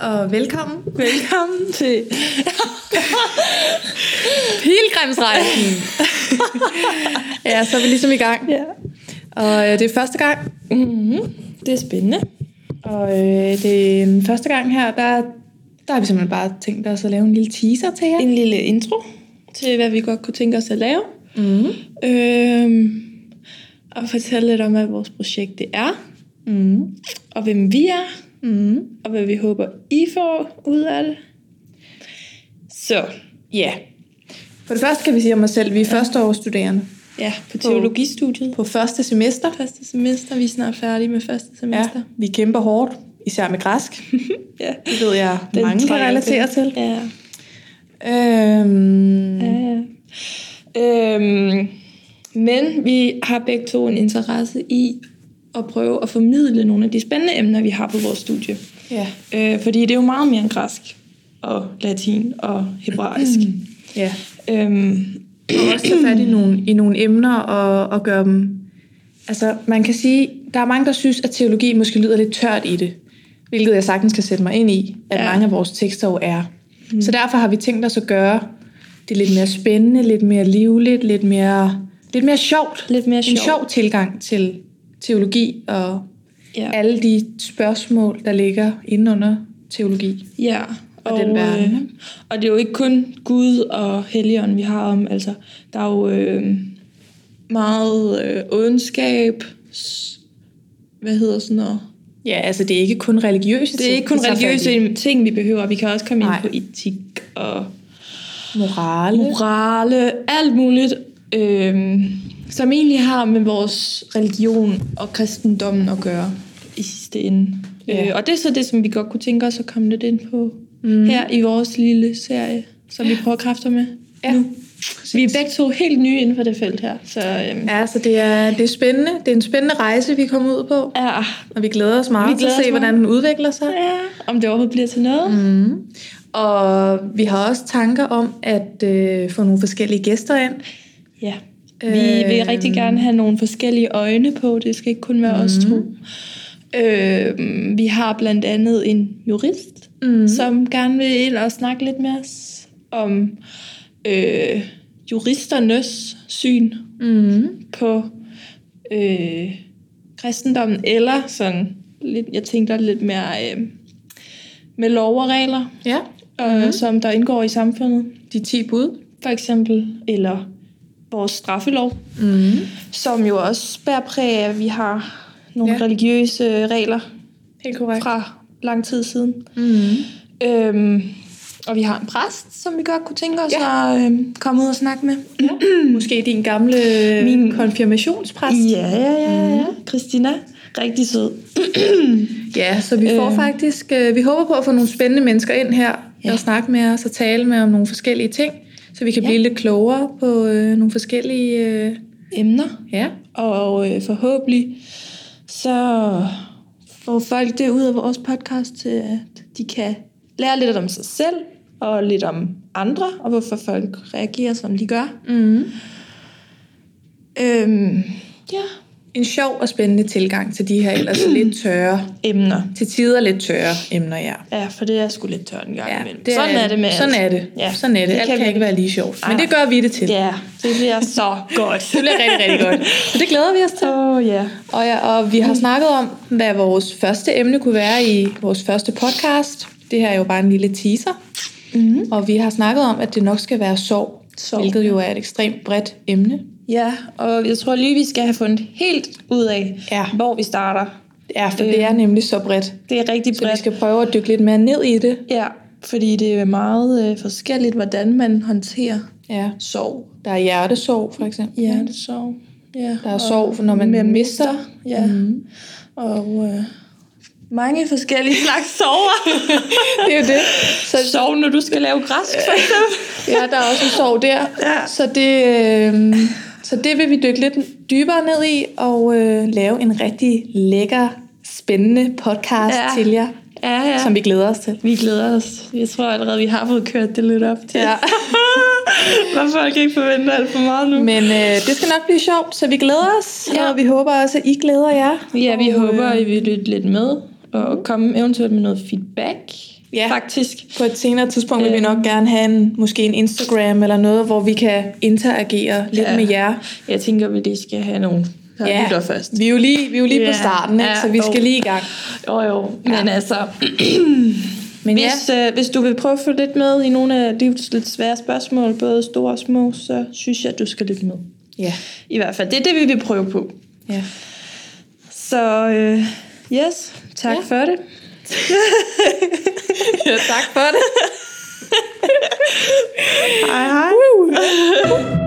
og velkommen. Velkommen til Pilgrimsrejsen. ja, så er vi ligesom i gang. Ja. Og øh, det er første gang. Mm-hmm. Det er spændende. Og øh, det er den første gang her, der, der har vi simpelthen bare tænkt os at lave en lille teaser til jer. En lille intro til, hvad vi godt kunne tænke os at lave. Mm. Øhm, og fortælle lidt om, hvad vores projekt det er. Mm. Og hvem vi er. Mm. Og hvad vi håber, I får ud af det. Så, Ja. For det første kan vi sige om os selv, vi er førsteårsstuderende ja, på teologistudiet. på første semester. Første semester. Vi er snart færdige med første Ja, semester. vi kæmper hårdt, især med græsk. Ja. Det ved jeg, Den mange kan relatere til. Ja. Øhm, Ja, ja. Øhm, men vi har begge to en interesse i at prøve at formidle nogle af de spændende emner, vi har på vores studie. ja. Øh, fordi det er jo meget mere end græsk og latin og hebraisk. ja. øhm, og også tage fat i nogle, i nogle emner og, og gøre dem... Altså, man kan sige, der er mange, der synes, at teologi måske lyder lidt tørt i det, hvilket jeg sagtens kan sætte mig ind i, at Ja. mange af vores tekster jo er. Mm. Så derfor har vi tænkt os at gøre det lidt mere spændende, lidt mere livligt, lidt mere, lidt mere sjovt. Lidt mere En sjovt. sjov tilgang til teologi og ja. alle de spørgsmål, der ligger inde under teologi. ja. og den verden, Øh, og det er jo ikke kun Gud og Helligånden, vi har om. Altså, der er jo øh, meget øh, ondskab, hvad hedder sådan noget? Ja, altså det er ikke kun religiøse Det er ting, ikke kun religiøse ting, vi behøver. Vi kan også komme ind Nej. på etik og Morale. morale, alt muligt, øhm, som egentlig har med vores religion og kristendommen at gøre i sidste ende. Ja. Øh, og det er så det, som vi godt kunne tænke os at komme lidt ind på mm. her i vores lille serie, som vi prøver kræfter med Ja. nu. Vi er begge to helt nye inden for det felt her, så øhm, Ja, så det er, det er spændende. Det er en spændende rejse, vi er kommet ud på. ja, Og vi glæder os meget Vi til at se, meget. hvordan den udvikler sig. ja, om det overhovedet bliver til noget. Mm. Og vi har også tanker om at øh, få nogle forskellige gæster ind. Ja. Vi vil Øhm. rigtig gerne have nogle forskellige øjne på. Det skal ikke kun være mm. os to. Øh, vi har blandt andet en jurist, mm. som gerne vil ind og snakke lidt med os om øh, juristernes syn Mm. på øh, kristendommen, eller sådan lidt, jeg tænker lidt mere øh, med lov og regler, Ja, øh, som der indgår i samfundet, de 10 bud. for eksempel, eller vores straffelov Mm. som jo også bærer præg af, at vi har nogle Ja. religiøse regler Helt korrekt. fra lang tid siden. Mm. Øhm, og vi har en præst, som vi godt kunne tænke os Ja. at øhm, komme ud og snakke med. Ja. Måske din gamle Min... Konfirmationspræst. Ja, ja, ja, ja. Christina, rigtig sød. Ja, så vi får Øh. faktisk, øh, vi håber på at få nogle spændende mennesker ind her. Ja. og snakke med os og tale med om nogle forskellige ting, så vi kan Ja. blive lidt klogere på øh, nogle forskellige, øh, Emner. ja, Og øh, forhåbentlig så får folk det ud af vores podcast til, at de kan lære lidt om sig selv, og lidt om andre, og hvorfor folk reagerer, som de gør. mm. Øhm, ja, en sjov og spændende tilgang til de her ellers lidt tørre, emner. til tider lidt tørre emner, ja. Ja, for det er sgu lidt tørt en gang ja imellem. Sådan er det med Sådan er det. Ja, Sådan er det. det Alt kan kan vi- ikke være lige sjovt. Men det gør vi det til. Ja, det bliver så godt. Det bliver rigtig, rigtig godt. Så det glæder vi os til. Åh, oh, ja. Og, ja, og vi har snakket om, hvad vores første emne kunne være i vores første podcast. Det her er jo bare en lille teaser. Mm-hmm. Og vi har snakket om, at det nok skal være sorg, Sorg, hvilket jo er et ekstremt bredt emne. Ja, og jeg tror lige, vi skal have fundet helt ud af, Ja. hvor vi starter. Ja, for det er nemlig så bredt. Det er rigtig Så vi bredt. skal prøve at dykke lidt mere ned i det. Ja, fordi det er meget øh, forskelligt, hvordan man håndterer Ja. sorg. Der er hjertesorg, for eksempel. Hjertesorg. Ja, Der er og sorg, når man med mister. Ja, mm. og øh, mange forskellige slags sorger. Det er jo det. Så, Sorg, når du skal lave græsk, for eksempel. ja, der er også en sorg der. Ja. Så det, øh, så det vil vi dykke lidt dybere ned i, og øh, lave en rigtig lækker, spændende podcast Ja. til jer, Ja, ja. som vi glæder os til. Vi glæder os. Jeg tror allerede, vi har fået kørt det lidt op til. Ja. Hvor folk ikke forventer alt for meget nu. Men øh, det skal nok blive sjovt, så vi glæder os, Ja. og vi håber også, at I glæder jer. Ja, vi og, håber, I vil lytte lidt med og komme eventuelt med noget feedback. Ja. faktisk. På et senere tidspunkt vil vi Øhm. nok gerne have en, måske en Instagram eller noget, hvor vi kan interagere lidt Ja. med jer. Jeg tænker, vi lige skal have nogle, ja. lytter først. vi er jo lige, vi er jo lige på Ja. starten, ikke? Ja, så vi skal jo. lige i gang. Jo, jo. Men altså, Men ja, hvis, øh, hvis du vil prøve at følge lidt med i nogle af livets lidt svære spørgsmål, både store og små, så synes jeg, at du skal lytte med. ja, I hvert fald, det er det, vi vil prøve på. ja. Så øh, yes, tak Ja. for det. ja, tak for det. hej hej.